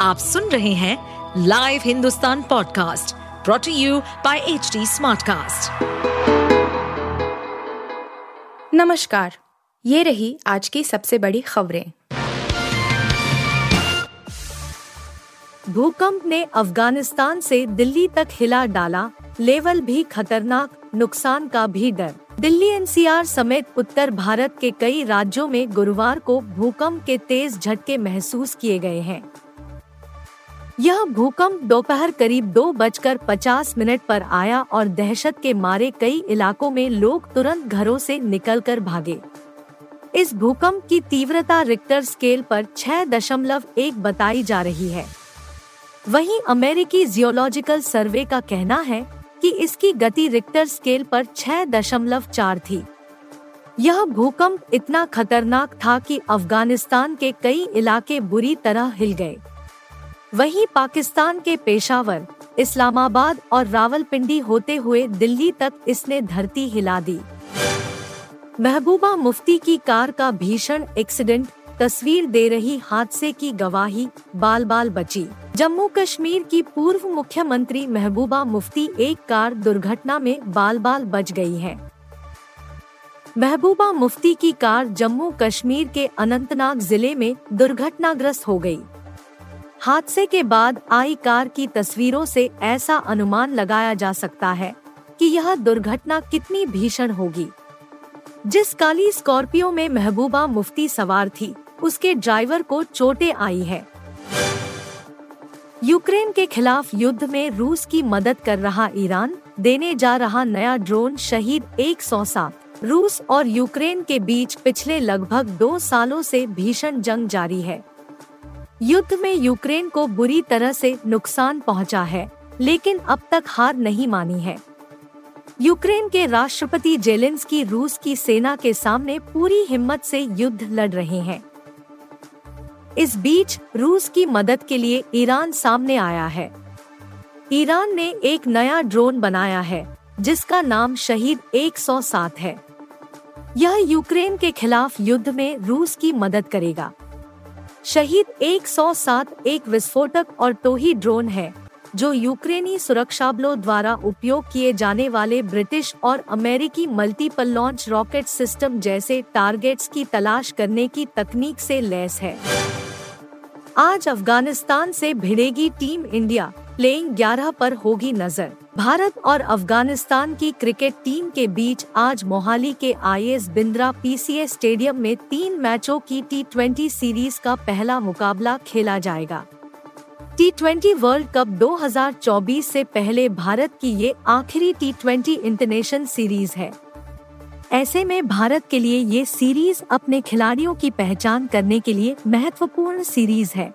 आप सुन रहे हैं live Hindustan podcast brought to you by H Smartcast. नमस्कार, ये रही आज की सबसे बड़ी खबरें। भूकंप ने अफ़गानिस्तान से दिल्ली तक हिला डाला, लेवल भी खतरनाक, नुकसान का भी डर। दिल्ली एनसीआर समेत उत्तर भारत के कई राज्यों में गुरुवार को भूकंप के तेज झटके महसूस किए गए हैं। यह भूकंप दोपहर करीब दो बजकर पचास मिनट पर आया और दहशत के मारे कई इलाकों में लोग तुरंत घरों से निकलकर भागे। इस भूकंप की तीव्रता रिक्टर स्केल पर छह दशमलव एक बताई जा रही है। वहीं अमेरिकी जियोलॉजिकल सर्वे का कहना है कि इसकी गति रिक्टर स्केल पर छह दशमलव चार थी। यह भूकंप इतना खतरनाक था कि अफ़गानिस्तान के कई इलाके बुरी तरह हिल गए। वहीं पाकिस्तान के पेशावर, इस्लामाबाद और रावलपिंडी होते हुए दिल्ली तक इसने धरती हिला दी। महबूबा मुफ्ती की कार का भीषण एक्सीडेंट, तस्वीर दे रही हादसे की गवाही बाल बाल बची। जम्मू कश्मीर की पूर्व मुख्यमंत्री महबूबा मुफ्ती एक कार दुर्घटना में बाल बाल बच गई है। महबूबा मुफ्ती की कार जम्मू कश्मीर के अनंतनाग ज़िले में दुर्घटनाग्रस्त हो गई। हादसे के बाद आई कार की तस्वीरों से ऐसा अनुमान लगाया जा सकता है कि यह दुर्घटना कितनी भीषण होगी। जिस काली स्कॉर्पियो में महबूबा मुफ्ती सवार थी, उसके ड्राइवर को चोटें आई है। यूक्रेन के खिलाफ युद्ध में रूस की मदद कर रहा ईरान, देने जा रहा नया ड्रोन शहीद 107 रूस और यूक्रेन के बीच पिछले लगभग दो सालों से भीषण जंग जारी है। युद्ध में यूक्रेन को बुरी तरह से नुकसान पहुँचा है, लेकिन अब तक हार नहीं मानी है। यूक्रेन के राष्ट्रपति जेलेंस्की रूस की सेना के सामने पूरी हिम्मत से युद्ध लड़ रहे हैं। इस बीच रूस की मदद के लिए ईरान सामने आया है। ईरान ने एक नया ड्रोन बनाया है, जिसका नाम शहीद 107 है। यह यूक्रेन के खिलाफ युद्ध में रूस की मदद करेगा। शहीद 107 एक विस्फोटक और तोही ड्रोन है, जो यूक्रेनी सुरक्षा बलों द्वारा उपयोग किए जाने वाले ब्रिटिश और अमेरिकी मल्टीपल लॉन्च रॉकेट सिस्टम जैसे टारगेट्स की तलाश करने की तकनीक से लैस है। आज अफ़गानिस्तान से भिड़ेगी टीम इंडिया, प्लेइंग 11 पर होगी नज़र। भारत और अफ़गानिस्तान की क्रिकेट टीम के बीच आज मोहाली के I S Bindra PCA stadium में तीन मैचों की टी सीरीज़ का पहला मुकाबला खेला जाएगा। टी ट्वेंटी वर्ल्ड कप 2024 से पहले भारत की ये आखिरी टी ट्वेंटी इंटरनेशनल सीरीज़ है। ऐसे में भारत के लिए ये सीरीज़ अपने खिलाड़ियों की पहचान करने के लिए महत्वपूर्ण सीरीज़ है।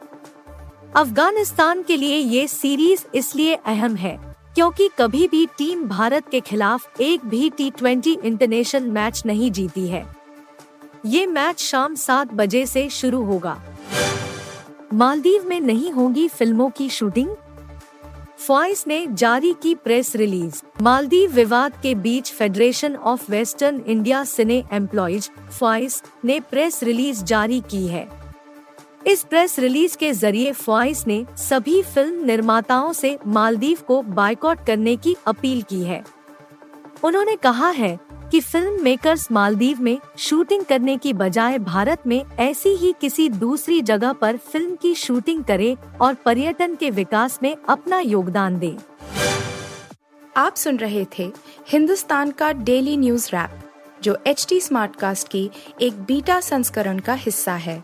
अफ़गानिस्तान के लिए ये सीरीज़ इसलिए अहम है क्योंकि कभी भी टीम भारत के खिलाफ एक भी टी ट्वेंटी इंटरनेशनल मैच नहीं जीती है। ये मैच शाम सात बजे से शुरू होगा। मालदीव में नहीं होगी फ़िल्मों की शूटिंग फॉइस ने जारी की प्रेस रिलीज़ मालदीव विवाद के बीच federation of western India cine employees फॉइस ने प्रेस रिलीज़ जारी की है। इस प्रेस रिलीज़ के ज़रिए फॉइस ने सभी फ़िल्म निर्माताओं से मालदीव को बाइकआउट करने की अपील की है। उन्होंने कहा है कि फ़िल्म मेकर्स मालदीव में शूटिंग करने की बजाय भारत में ऐसी ही किसी दूसरी जगह पर फ़िल्म की शूटिंग करे और पर्यटन के विकास में अपना योगदान दे। आप सुन रहे थे हिंदुस्तान का डेली न्यूज़ रैप जो एच टी स्मार्ट कास्ट की एक बीटा संस्करण का हिस्सा है।